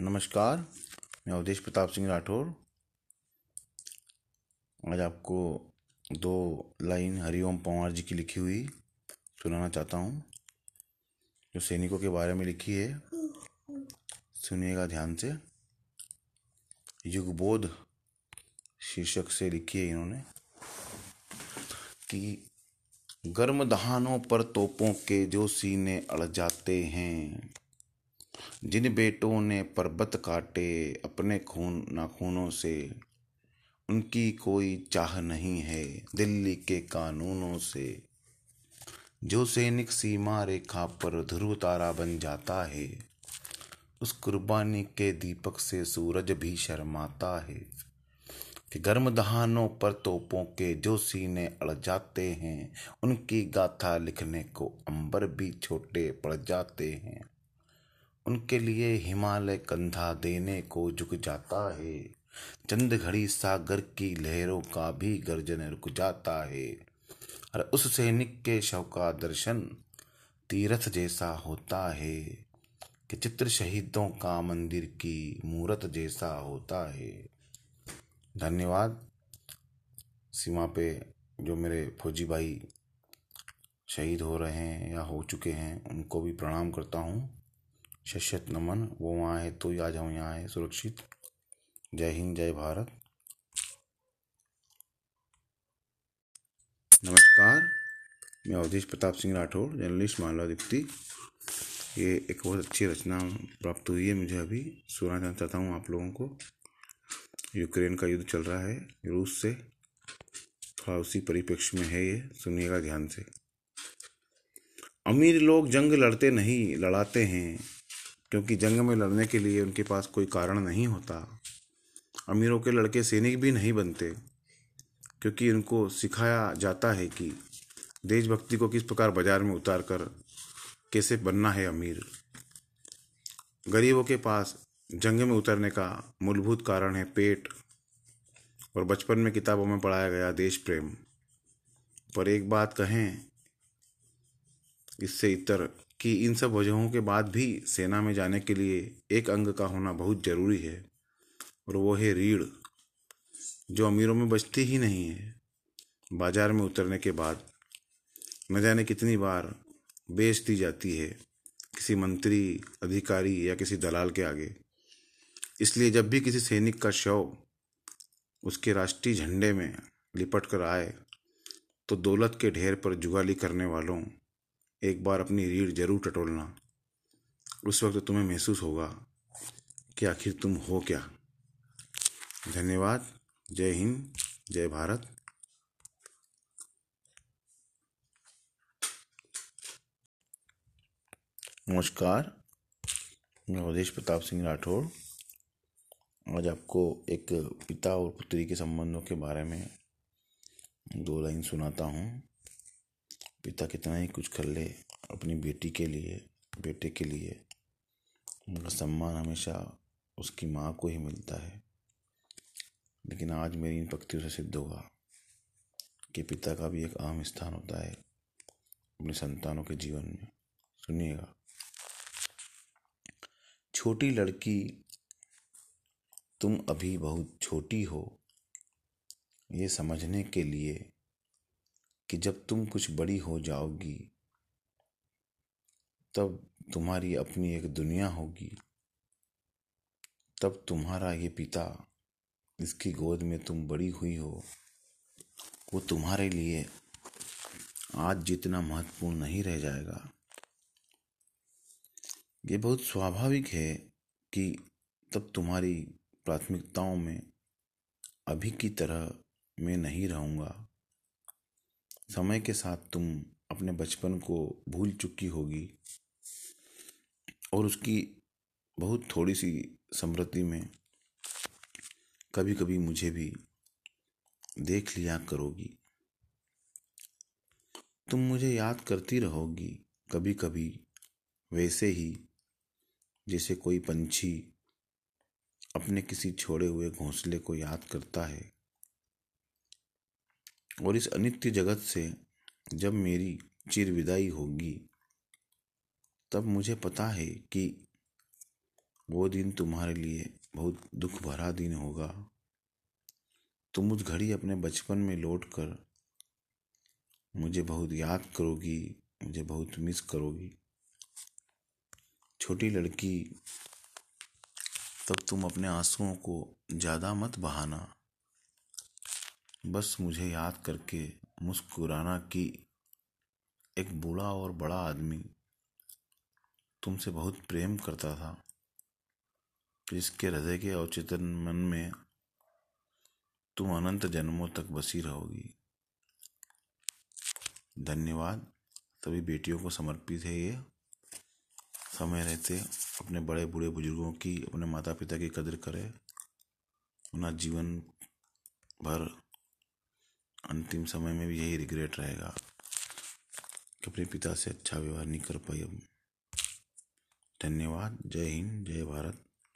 नमस्कार, मैं अवधेश प्रताप सिंह राठौर। आज आपको दो लाइन हरिओम पंवार जी की लिखी हुई सुनाना चाहता हूँ, जो सैनिकों के बारे में लिखी है। सुनिएगा ध्यान से। युगबोध शीर्षक से लिखी है इन्होंने कि गर्म दहानों पर तोपों के जो सीने अड़ जाते हैं। जिन बेटों ने पर्वत काटे अपने खून, नाखूनों से, उनकी कोई चाह नहीं है दिल्ली के कानूनों से। जो सैनिक सीमा रेखा पर ध्रुव तारा बन जाता है, उस कुर्बानी के दीपक से सूरज भी शर्माता है। कि गर्म दहानों पर तोपों के जो सीने अड़ जाते हैं, उनकी गाथा लिखने को अंबर भी छोटे पड़ जाते हैं। उनके लिए हिमालय कंधा देने को झुक जाता है। चंद घड़ी सागर की लहरों का भी गर्जन रुक जाता है। और उस सैनिक के शव का दर्शन तीर्थ जैसा होता है कि चित्र शहीदों का मंदिर की मूरत जैसा होता है। धन्यवाद। सीमा पे जो मेरे फौजी भाई शहीद हो रहे हैं या हो चुके हैं, उनको भी प्रणाम करता हूँ। शश्यत नमन। वो वहाँ है तो आज हम यहाँ है, सुरक्षित। जय हिंद, जय भारत। नमस्कार, मैं अवधेश प्रताप सिंह राठौर, जर्नलिस्ट मालवा दीप्ति ये एक बहुत अच्छी रचना प्राप्त हुई है मुझे अभी। सुना सुनाना चाहता हूँ आप लोगों को। यूक्रेन का युद्ध चल रहा है, रूस से। थोड़ा उसी परिप्रेक्ष्य में है ये, सुनिएगा ध्यान से। अमीर लोग जंग लड़ते नहीं, लड़ाते हैं। क्योंकि जंग में लड़ने के लिए उनके पास कोई कारण नहीं होता। अमीरों के लड़के सैनिक भी नहीं बनते, क्योंकि उनको सिखाया जाता है कि देशभक्ति को किस प्रकार बाज़ार में उतार कर कैसे बनना है अमीर। गरीबों के पास जंग में उतरने का मूलभूत कारण है पेट, और बचपन में किताबों में पढ़ाया गया देश प्रेम। पर एक बात कहें, इससे इतर कि इन सब वजहों के बाद भी सेना में जाने के लिए एक अंग का होना बहुत ज़रूरी है, और वो है रीढ़, जो अमीरों में बचती ही नहीं है। बाज़ार में उतरने के बाद न जाने कितनी बार बेच दी जाती है किसी मंत्री, अधिकारी या किसी दलाल के आगे। इसलिए जब भी किसी सैनिक का शव उसके राष्ट्रीय झंडे में लिपट कर आए तो दौलत के ढेर पर जुगाली करने वालों एक बार अपनी रीढ़ ज़रूर टटोलना। उस वक्त तुम्हें महसूस होगा कि आखिर तुम हो क्या। धन्यवाद। जय हिंद। जय भारत। नमस्कार। मैं अवधेश प्रताप सिंह राठौड़ आज आपको एक पिता और पुत्री के संबंधों के बारे में दो लाइन सुनाता हूँ। पिता कितना ही कुछ कर ले, अपनी बेटी के लिए, बेटे के लिए। उनका सम्मान हमेशा उसकी माँ को ही मिलता है। लेकिन आज मेरी इन पंक्तियों से सिद्ध होगा कि पिता का भी एक अहम स्थान होता है अपने संतानों के जीवन में। सुनिएगा। छोटी लड़की, तुम अभी बहुत छोटी हो। ये समझने के लिए कि जब तुम कुछ बड़ी हो जाओगी, तब तुम्हारी अपनी एक दुनिया होगी। तब तुम्हारा ये पिता इसकी गोद में तुम बड़ी हुई हो, वो तुम्हारे लिए आज जितना महत्वपूर्ण नहीं रह जाएगा। ये बहुत स्वाभाविक है कि तब तुम्हारी प्राथमिकताओं में अभी की तरह मैं नहीं रहूँगा। समय के साथ तुम अपने बचपन को भूल चुकी होगी और उसकी बहुत थोड़ी सी समृद्धि में कभी कभी मुझे भी देख लिया करोगी। तुम मुझे याद करती रहोगी कभी कभी वैसे ही जैसे कोई पंछी अपने किसी छोड़े हुए घोंसले को याद करता है। और इस अनित्य जगत से जब मेरी चिर विदाई होगी, तब मुझे पता है कि वो दिन तुम्हारे लिए बहुत दुख भरा दिन होगा। तुम उस घड़ी अपने बचपन में लौट कर मुझे बहुत याद करोगी, मुझे बहुत मिस करोगी। छोटी लड़की, तब तुम अपने आंसुओं को ज़्यादा मत बहाना। बस मुझे याद करके मुस्कुराना कि एक बूढ़ा और बड़ा आदमी तुमसे बहुत प्रेम करता था, जिसके हृदय के औचेतन मन में तुम अनंत जन्मों तक बसी रहोगी। धन्यवाद। सभी बेटियों को समर्पित है ये। समय रहते अपने बड़े बूढ़े बुज़ुर्गों की अपने माता पिता की कदर करें। अपना जीवन भर अंतिम समय में भी यही रिग्रेट रहेगा कि अपने पिता से अच्छा व्यवहार नहीं कर पाई अब। धन्यवाद। जय हिंद। जय भारत।